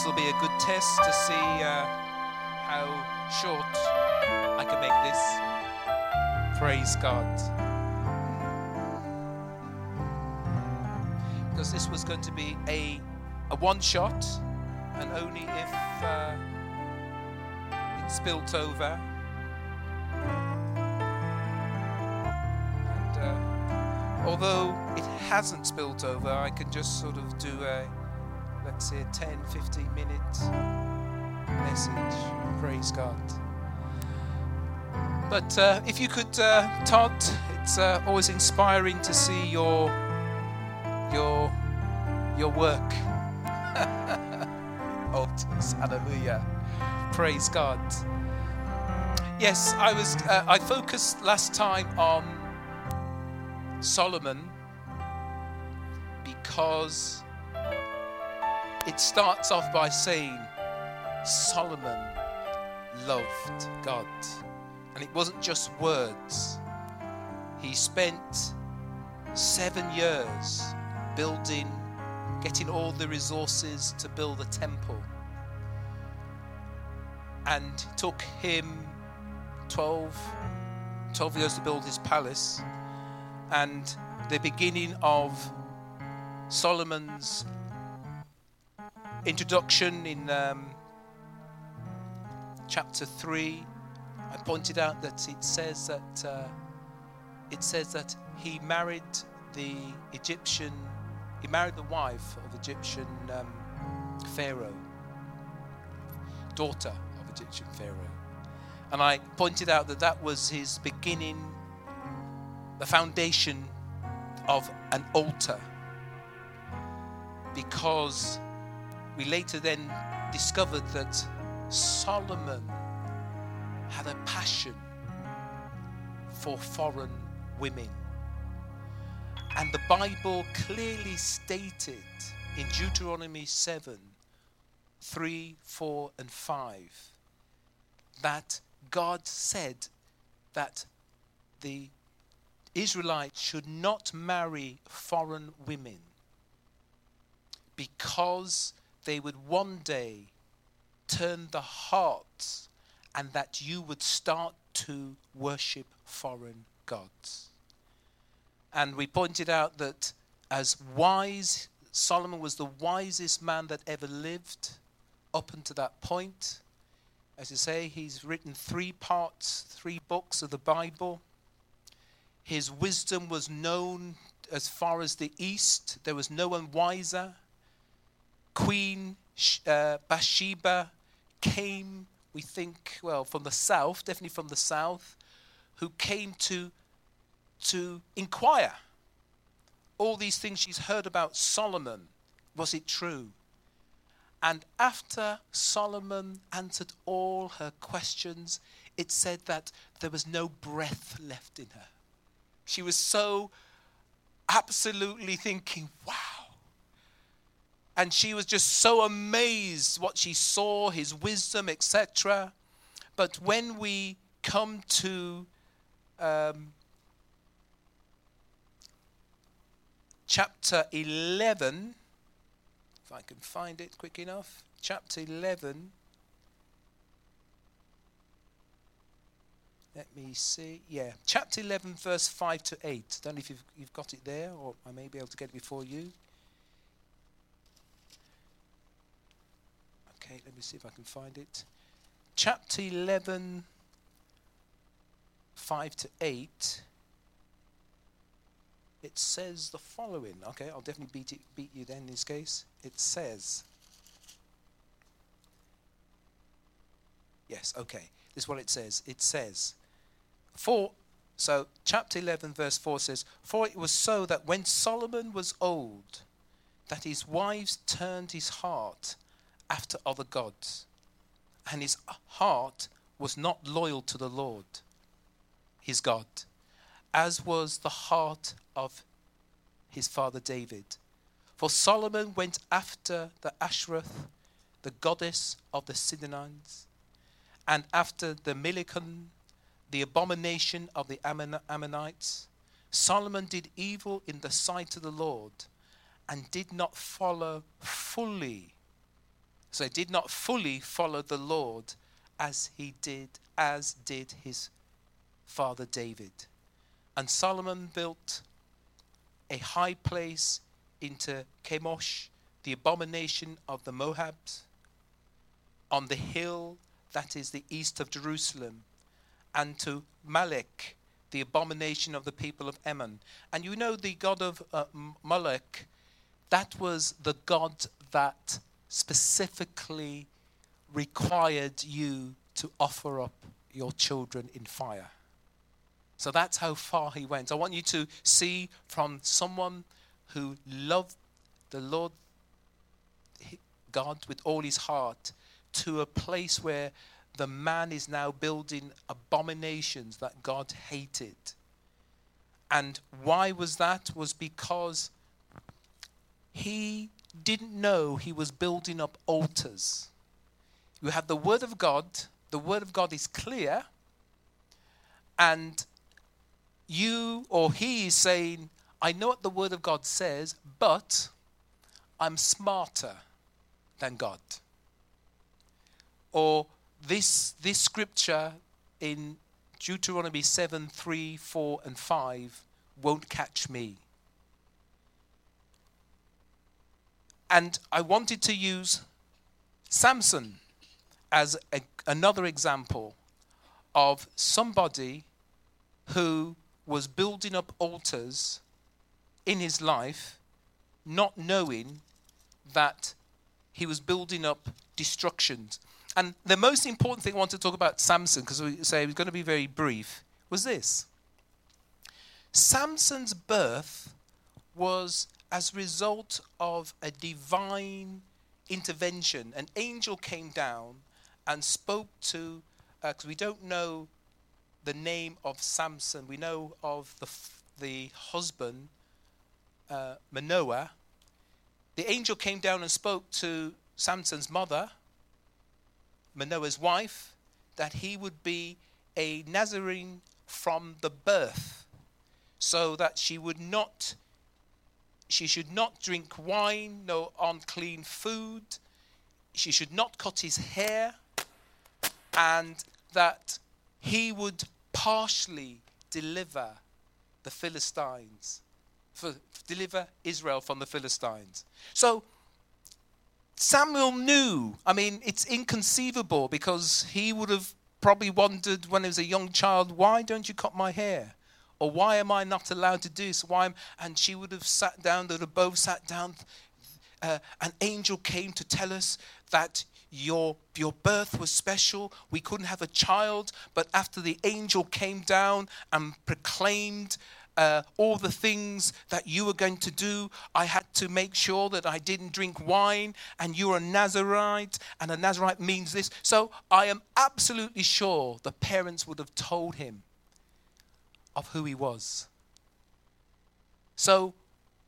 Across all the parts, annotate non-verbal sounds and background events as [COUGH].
this will be a good test to see uh, how short I can make this. Praise God. Because this was going to be a, a one shot, and only if uh, it spilt over. And uh, although it hasn't spilt over, I can just sort of do a let's say, 10, 15 minute message. Praise God. But uh, if you could, uh, Todd, it's uh, always inspiring to see your your your work. [LAUGHS] oh, hallelujah! Praise God. Yes, I was. Uh, I focused last time on Solomon because it starts off by saying Solomon loved God. And it wasn't just words, he spent seven years building, getting all the resources to build a temple. And took him 12, 12 years to build his palace. And the beginning of Solomon's introduction in um, chapter 3 i pointed out that it says that uh, it says that he married the egyptian he married the wife of egyptian um, pharaoh daughter of egyptian pharaoh. And i pointed out that that was his beginning the foundation of an altar. Because we later then discovered that Solomon had a passion for foreign women. And the Bible clearly stated in Deuteronomy 7 3, 4, and 5 that God said that the Israelites should not marry foreign women because they would one day turn the hearts and that you would start to worship foreign gods. And we pointed out that as wise, Solomon was the wisest man that ever lived up until that point. As you say, he's written three parts, three books of the Bible. His wisdom was known as far as the east. There was no one wiser. Queen uh, Bathsheba came, we think, well, from the south, definitely from the south, who came to, to inquire. All these things she's heard about Solomon, was it true? And after Solomon answered all her questions, it said that there was no breath left in her. She was so absolutely thinking, wow and she was just so amazed what she saw, his wisdom, etc. But when we come to um, chapter 11, if I can find it quick enough, chapter 11. Let me see. Yeah, chapter 11, verse 5 to 8. Don't know if you've, you've got it there, or I may be able to get it before you. Okay, let me see if I can find it. Chapter 11, 5 to 8. It says the following. Okay, I'll definitely beat, it, beat you then in this case. It says. Yes, okay. This is what it says. It says, For, so chapter 11, verse 4 says, For it was so that when Solomon was old, that his wives turned his heart after other gods, and his heart was not loyal to the Lord, his God, as was the heart of his father David. For Solomon went after the Ashtoreth, the goddess of the Sidonians, and after the Milcom, the abomination of the Ammon- Ammonites. Solomon did evil in the sight of the Lord and did not follow fully So he did not fully follow the Lord as he did, as did his father David. And Solomon built a high place into Chemosh, the abomination of the Moabs, on the hill that is the east of Jerusalem, and to Molech, the abomination of the people of Ammon. And you know the god of uh, Molech, that was the god that specifically required you to offer up your children in fire. So that's how far he went. I want you to see from someone who loved the Lord God with all his heart to a place where the man is now building abominations that God hated. And why was that? Was because he didn't know he was building up altars. You have the Word of God, the Word of God is clear, and you or he is saying, I know what the Word of God says, but I'm smarter than God. Or this, this scripture in Deuteronomy 7 3, 4, and 5 won't catch me. And I wanted to use Samson as a, another example of somebody who was building up altars in his life, not knowing that he was building up destructions. And the most important thing I want to talk about Samson, because we say it's going to be very brief, was this. Samson's birth was as a result of a divine intervention. An angel came down and spoke to, because uh, we don't know the name of Samson, we know of the, the husband, uh, Manoah. The angel came down and spoke to Samson's mother Manoah's wife, that he would be a Nazarene from the birth, so that she would not she should not drink wine, no unclean food, she should not cut his hair, and that he would partially deliver the Philistines, for, deliver Israel from the Philistines. So Samuel knew. I mean, it's inconceivable because he would have probably wondered when he was a young child, why don't you cut my hair? Or why am I not allowed to do this? Why am, and she would have sat down, they would have both sat down. Uh, an angel came to tell us that your, your birth was special. We couldn't have a child, but after the angel came down and proclaimed uh, all the things that you were going to do. I had to make sure that I didn't drink wine, and you're a Nazarite, and a Nazarite means this. So I am absolutely sure the parents would have told him of who he was. So,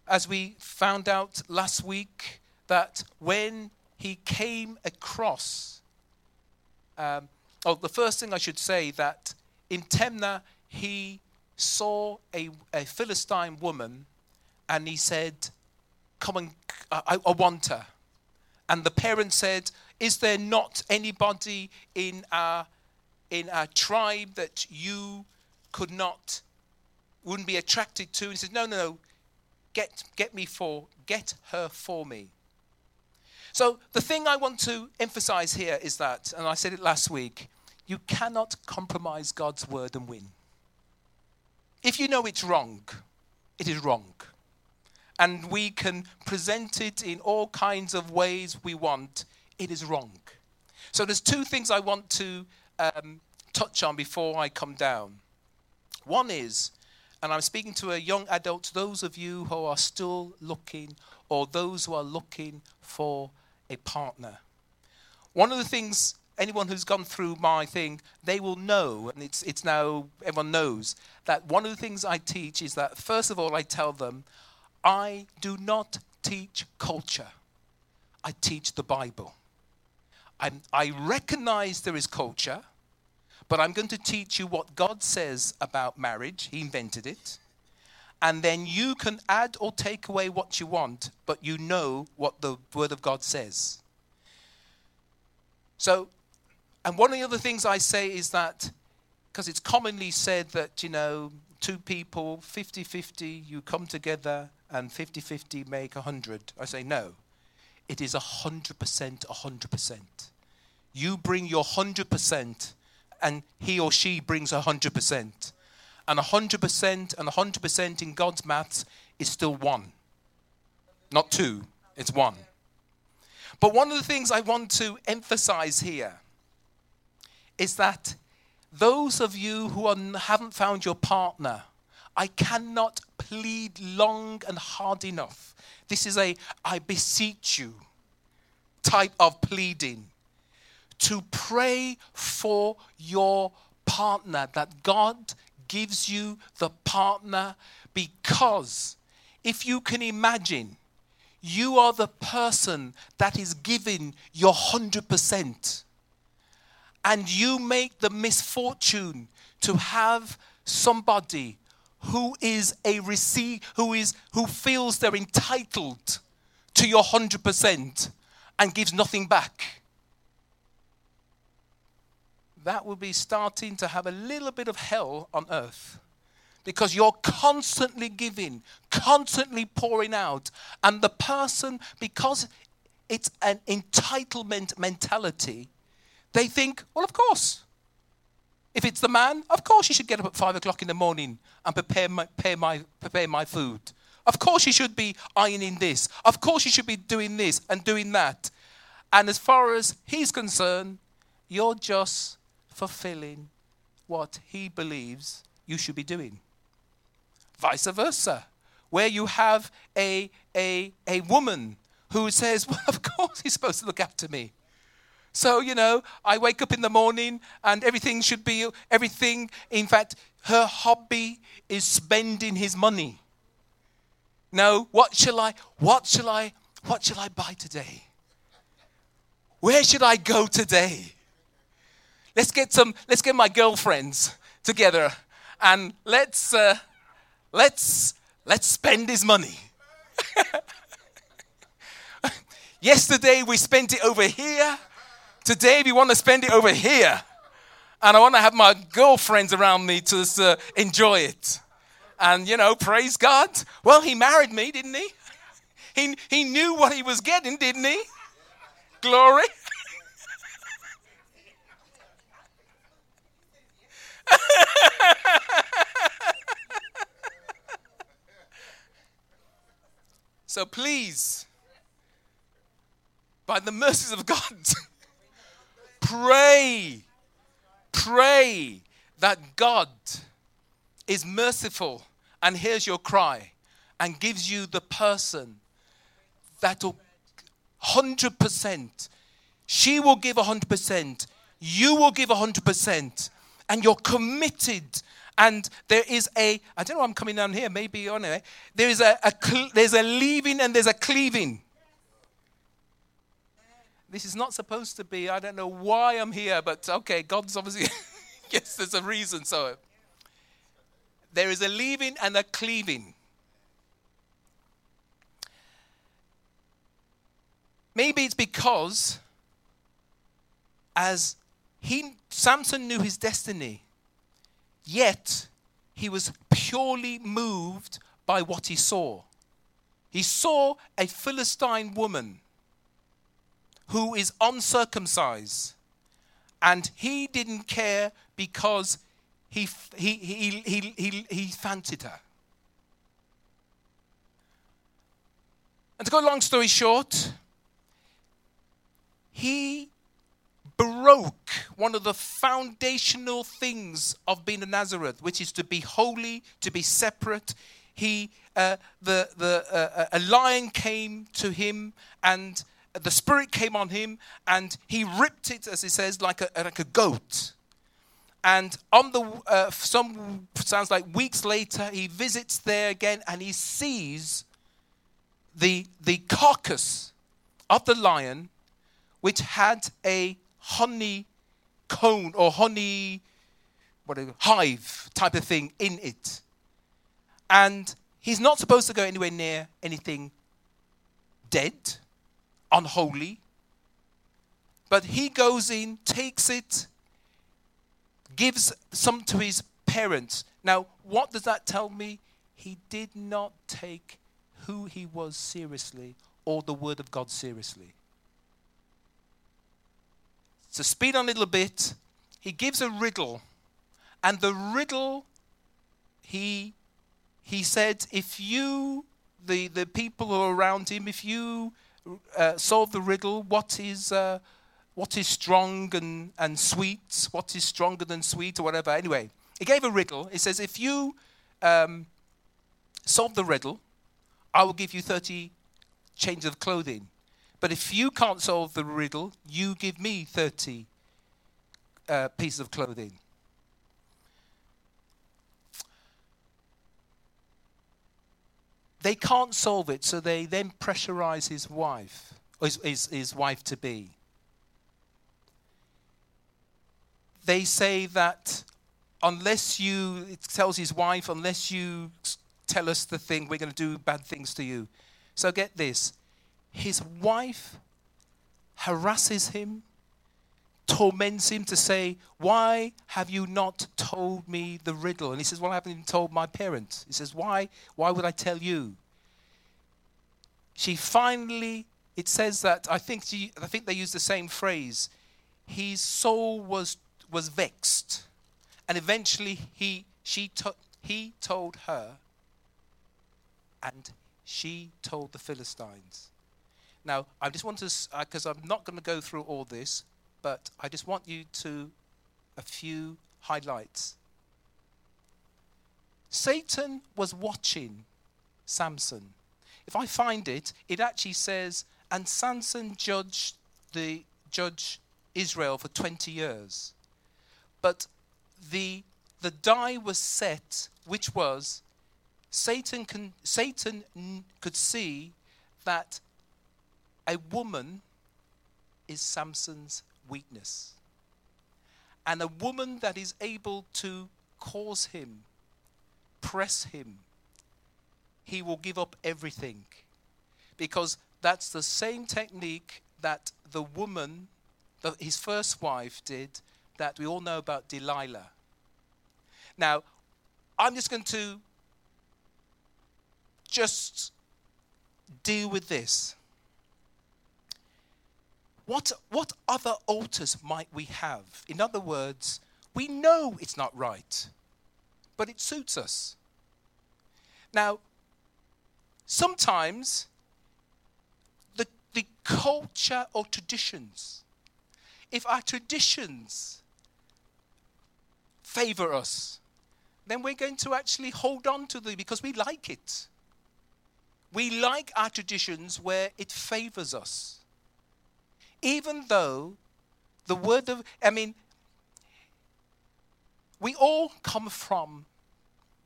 as we found out last week, that when he came across, um, oh, the first thing I should say that in Timnah he saw a, a Philistine woman and he said, Come and I, I want her. And the parent said, Is there not anybody in our, in our tribe that you could not, wouldn't be attracted to? And he says, No, no, no. Get, get me for, get her for me. So the thing I want to emphasize here is that, and I said it last week, you cannot compromise God's word and win. If you know it's wrong, it is wrong. And we can present it in all kinds of ways we want, it is wrong. So there's two things I want to um, touch on before I come down. One is, and I'm speaking to a young adult, those of you who are still looking or those who are looking for a partner. One of the things anyone who's gone through my thing, they will know, and it's, it's now, everyone knows, that one of the things I teach is that, first of all, I tell them, I do not teach culture, I teach the Bible. I'm, I recognize there is culture, but I'm going to teach you what God says about marriage. He invented it. And then you can add or take away what you want, but you know what the Word of God says. So, and one of the other things I say is that, because it's commonly said that, you know, two people, 50 50, you come together and 50 50 make 100. I say no. It is 100% 100%. You bring your 100% and he or she brings 100%. And 100% and 100% in God's maths is still one. Not two, it's one. But one of the things I want to emphasize here is that those of you who are, haven't found your partner, I cannot plead long and hard enough. This is a I beseech you type of pleading to pray for your partner, that God gives you the partner because if you can imagine, you are the person that is giving your 100%. And you make the misfortune to have somebody who is a receive who is who feels they're entitled to your 100% and gives nothing back that will be starting to have a little bit of hell on earth because you're constantly giving, constantly pouring out. And the person, because it's an entitlement mentality, they think, well, of course. If it's the man, of course you should get up at five o'clock in the morning and prepare my, prepare my, prepare my food. Of course you should be ironing this. Of course you should be doing this and doing that. And as far as he's concerned, you're just fulfilling what he believes you should be doing. Vice versa, where you have a, a, a woman who says, [LAUGHS] Well, of course he's supposed to look after me. So, you know, I wake up in the morning and everything should be everything. In fact, her hobby is spending his money. No, what shall I, what shall I, what shall I buy today? Where should I go today? Let's get some, let's get my girlfriends together and let's, uh, let's, let's spend his money. [LAUGHS] Yesterday we spent it over here. Today we want to spend it over here. And I want to have my girlfriends around me to uh, enjoy it. And, you know, praise God. Well, he married me, didn't he? He, he knew what he was getting, didn't he? Glory. So please, by the mercies of God, [LAUGHS] pray, pray that God is merciful and hears your cry and gives you the person that'll 100%. She will give 100%. You will give 100% and you're committed. And there is a i don't know i'm coming down here maybe oh, on it there is a, a there's a leaving and there's a cleaving. This is not supposed to be i don't know why i'm here but okay god's obviously [LAUGHS] yes there's a reason so. There is a leaving and a cleaving. Maybe it's because as he, Samson knew his destiny, yet he was purely moved by what he saw. He saw a Philistine woman who is uncircumcised, and he didn't care because he, he, he, he, he, he fancied her. And to go a long story short, he broke one of the foundational things of being a Nazareth, which is to be holy, to be separate. He, uh, the, the, uh, a lion came to him and the spirit came on him and he ripped it, as he says, like a, like a goat. And on the uh, some sounds like weeks later, he visits there again and he sees the the carcass of the lion, which had a honey cone or honey what a hive type of thing in it. And he's not supposed to go anywhere near anything dead, unholy. But he goes in, takes it, gives some to his parents. Now, what does that tell me? He did not take who he was seriously or the word of God seriously. So, speed on a little bit. He gives a riddle, and the riddle he he said, if you, the, the people who are around him, if you uh, solve the riddle, what is, uh, what is strong and, and sweet? What is stronger than sweet or whatever? Anyway, he gave a riddle. He says, if you um, solve the riddle, I will give you 30 changes of clothing. But if you can't solve the riddle, you give me 30 uh, pieces of clothing. They can't solve it, so they then pressurize his wife, his, his, his wife to be. They say that unless you, it tells his wife, unless you tell us the thing, we're going to do bad things to you. So get this his wife harasses him, torments him to say, Why have you not told me the riddle? And he says, Well, I haven't even told my parents. He says, Why? Why would I tell you? She finally, it says that, I think, she, I think they use the same phrase. His soul was, was vexed. And eventually he, she to, he told her, and she told the Philistines. Now, I just want to, because uh, I'm not going to go through all this, but I just want you to a few highlights. Satan was watching Samson. If I find it, it actually says, and Samson judged the judge Israel for 20 years. But the the die was set, which was Satan can Satan could see that a woman is Samson's weakness. And a woman that is able to cause him, press him, he will give up everything. Because that's the same technique that the woman, the, his first wife, did that we all know about Delilah. Now, I'm just going to just deal with this. What, what other altars might we have? In other words, we know it's not right, but it suits us. Now, sometimes the, the culture or traditions, if our traditions favor us, then we're going to actually hold on to them because we like it. We like our traditions where it favors us. Even though the word of, I mean, we all come from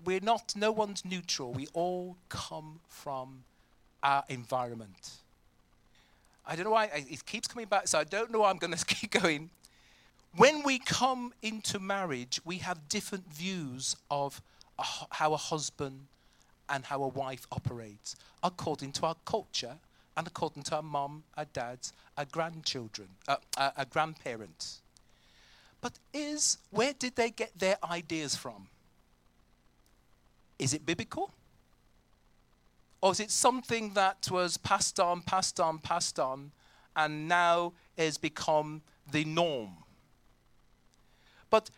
we're not, no one's neutral. We all come from our environment. I don't know why it keeps coming back, so I don't know why I'm going [LAUGHS] to keep going. When we come into marriage, we have different views of how a husband and how a wife operates according to our culture and according to our mom, our dads, our grandchildren, uh, our, our grandparents. But is where did they get their ideas from? Is it biblical? Or is it something that was passed on, passed on, passed on, and now has become the norm? But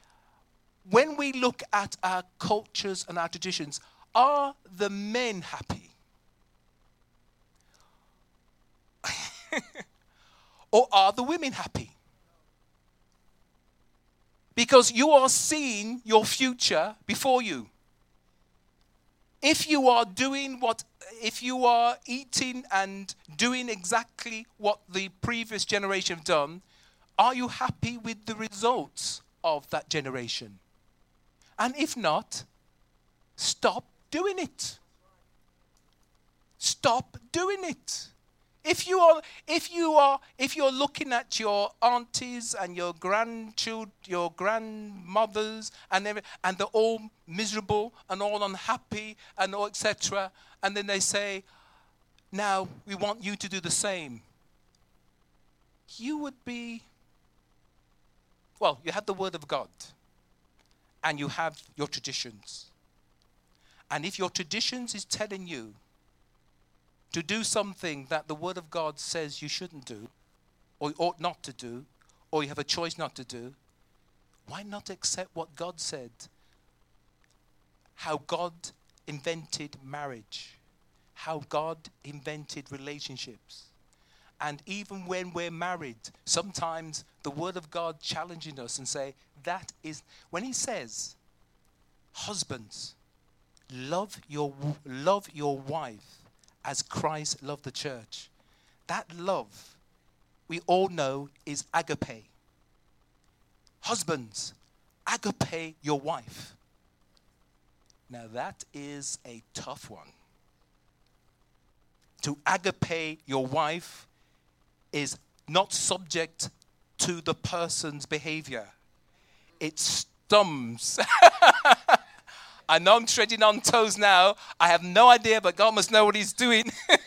when we look at our cultures and our traditions, are the men happy? [LAUGHS] or are the women happy? Because you are seeing your future before you if you are doing what, if you are eating and doing exactly what the previous generation have done, are you happy with the results of that generation? And if not, stop doing it. Stop doing it. If you are, if you are, if you're looking at your aunties and your grandchildren, your grandmothers, and every, and they're all miserable and all unhappy and all etc., and then they say, "Now we want you to do the same," you would be well, you have the Word of God and you have your traditions. And if your traditions is telling you to do something that the Word of God says you shouldn't do, or you ought not to do, or you have a choice not to do, why not accept what God said? How God invented marriage, how God invented relationships. And even when we're married, sometimes the Word of God challenging us and say, that is, when He says, husbands, love your, love your wife as Christ loved the church. That love, we all know, is agape. Husbands, agape your wife. Now, that is a tough one. To agape your wife is not subject to the person's behavior, it stums. [LAUGHS] I know I'm treading on toes now. I have no idea, but God must know what He's doing. [LAUGHS]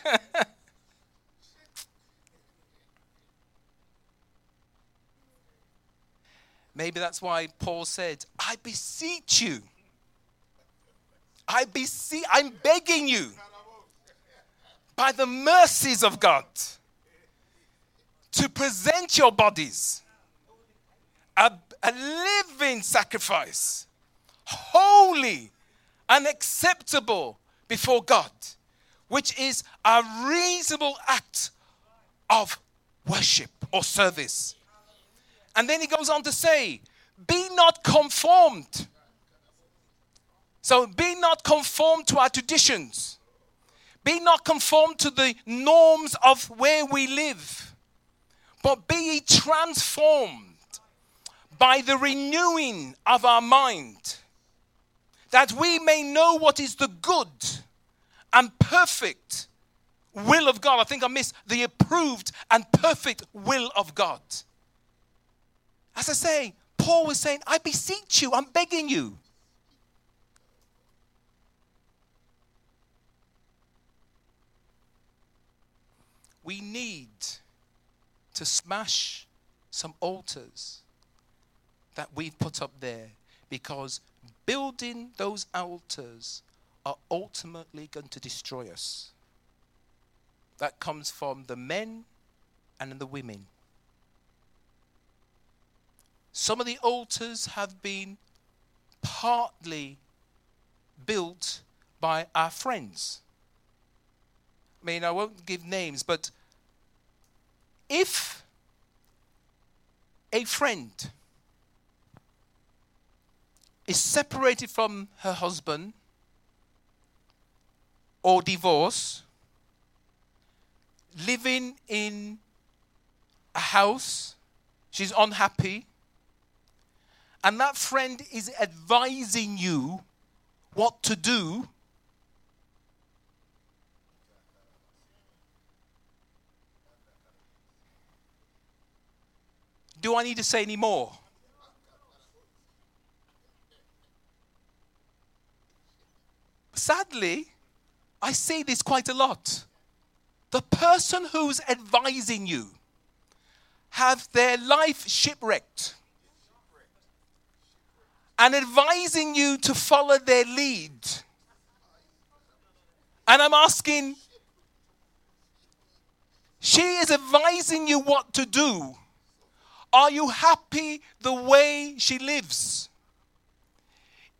Maybe that's why Paul said, I beseech you. I beseech, I'm begging you by the mercies of God to present your bodies a, a living sacrifice, holy and acceptable before God, which is a reasonable act of worship or service. And then he goes on to say, Be not conformed. So be not conformed to our traditions. Be not conformed to the norms of where we live, but be ye transformed by the renewing of our mind, that we may know what is the good and perfect will of God. I think I missed the approved and perfect will of God. As I say, Paul was saying, I beseech you, I'm begging you. We need to smash some altars that we've put up there because building those altars are ultimately going to destroy us. That comes from the men and the women. Some of the altars have been partly built by our friends. I mean, I won't give names, but if a friend is separated from her husband or divorce, living in a house, she's unhappy, and that friend is advising you what to do, do I need to say any more? Sadly, I see this quite a lot. The person who's advising you have their life shipwrecked and advising you to follow their lead. And I'm asking, she is advising you what to do. Are you happy the way she lives?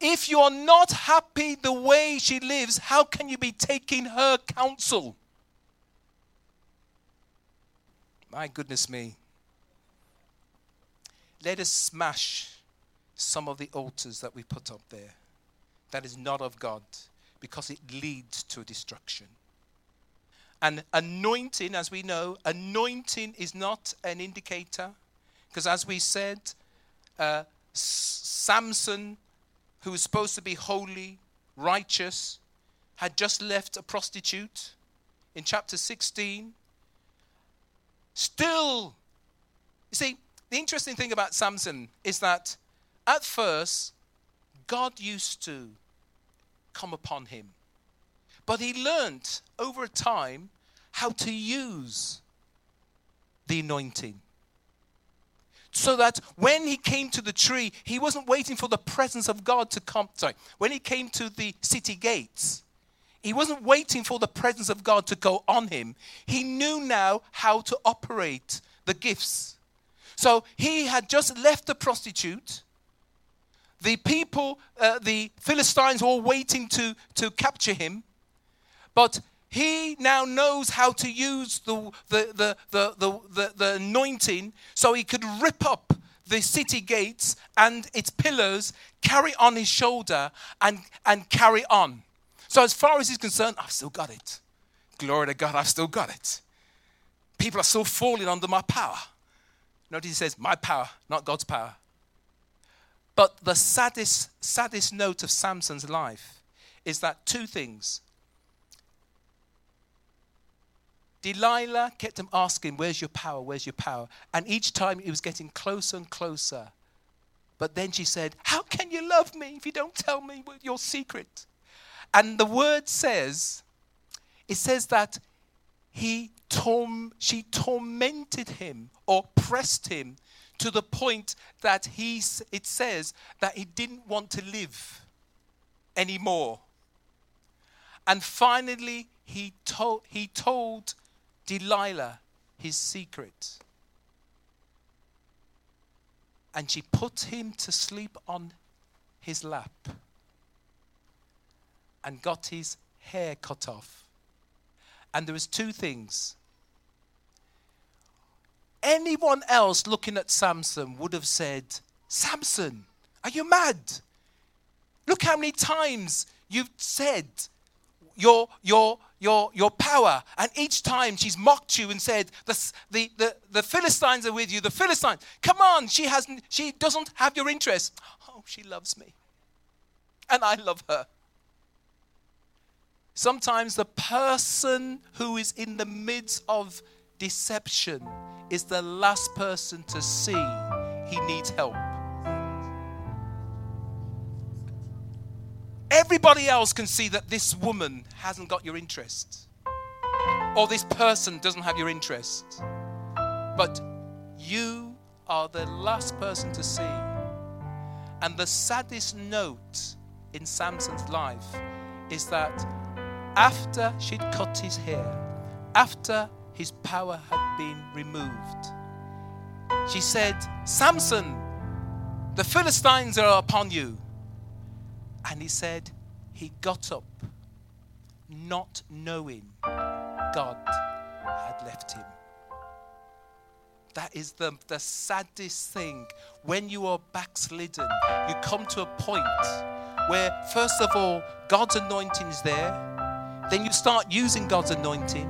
If you're not happy the way she lives, how can you be taking her counsel? My goodness me. Let us smash some of the altars that we put up there that is not of God because it leads to destruction. And anointing, as we know, anointing is not an indicator because, as we said, uh, Samson, who was supposed to be holy, righteous, had just left a prostitute in chapter 16. Still, you see, the interesting thing about Samson is that at first, God used to come upon him. But he learned over time how to use the anointing so that when he came to the tree, he wasn't waiting for the presence of God to come. Sorry, when he came to the city gates, he wasn't waiting for the presence of God to go on him. He knew now how to operate the gifts. So he had just left the prostitute. The people, uh, the Philistines, were waiting to, to capture him. But he now knows how to use the, the, the, the, the, anointing so he could rip up the city gates and its pillars, carry on his shoulder, and, and carry on. So, as far as he's concerned, I've still got it. Glory to God, I've still got it. People are still falling under my power. Notice he says, My power, not God's power. But the saddest, saddest note of Samson's life is that two things Delilah kept him asking, Where's your power? Where's your power? And each time he was getting closer and closer. But then she said, How can you love me if you don't tell me your secret? And the word says, it says that he torm- she tormented him or pressed him to the point that he, it says that he didn't want to live anymore. And finally, he told, he told Delilah his secret. And she put him to sleep on his lap and got his hair cut off. And there was two things. Anyone else looking at Samson would have said, Samson, are you mad? Look how many times you've said your, your, your, your power. And each time she's mocked you and said, the, the, the, the Philistines are with you. The Philistines, come on, she, hasn't, she doesn't have your interest. Oh, she loves me. And I love her. Sometimes the person who is in the midst of deception is the last person to see he needs help. Everybody else can see that this woman hasn't got your interest, or this person doesn't have your interest. But you are the last person to see. And the saddest note in Samson's life is that after she'd cut his hair, after his power had been removed, she said, Samson, the Philistines are upon you. And he said, he got up, not knowing God had left him. That is the, the saddest thing. When you are backslidden, you come to a point where, first of all, God's anointing is there. Then you start using God's anointing.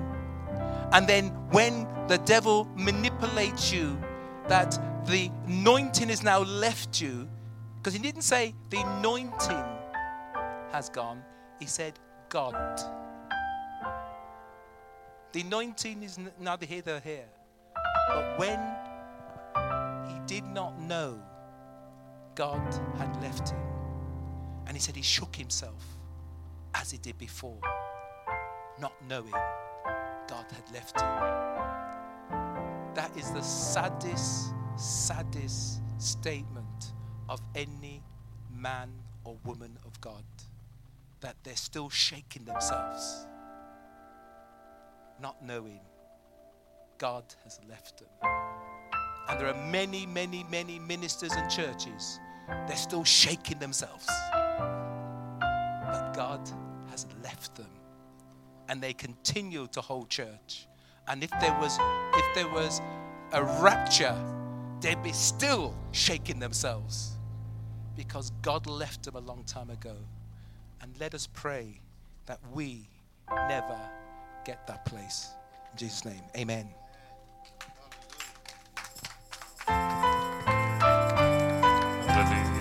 And then when the devil manipulates you, that the anointing is now left you, because he didn't say the anointing has gone. He said, God. The anointing is neither here nor here. But when he did not know, God had left him. And he said he shook himself as he did before, not knowing God had left him. That is the saddest, saddest statement of any man or woman of God that they're still shaking themselves, not knowing God has left them. And there are many, many, many ministers and churches, they're still shaking themselves. But God has left them. And they continue to hold church. And if there was if there was a rapture, they'd be still shaking themselves because God left them a long time ago. And let us pray that we never get that place. In Jesus' name, amen.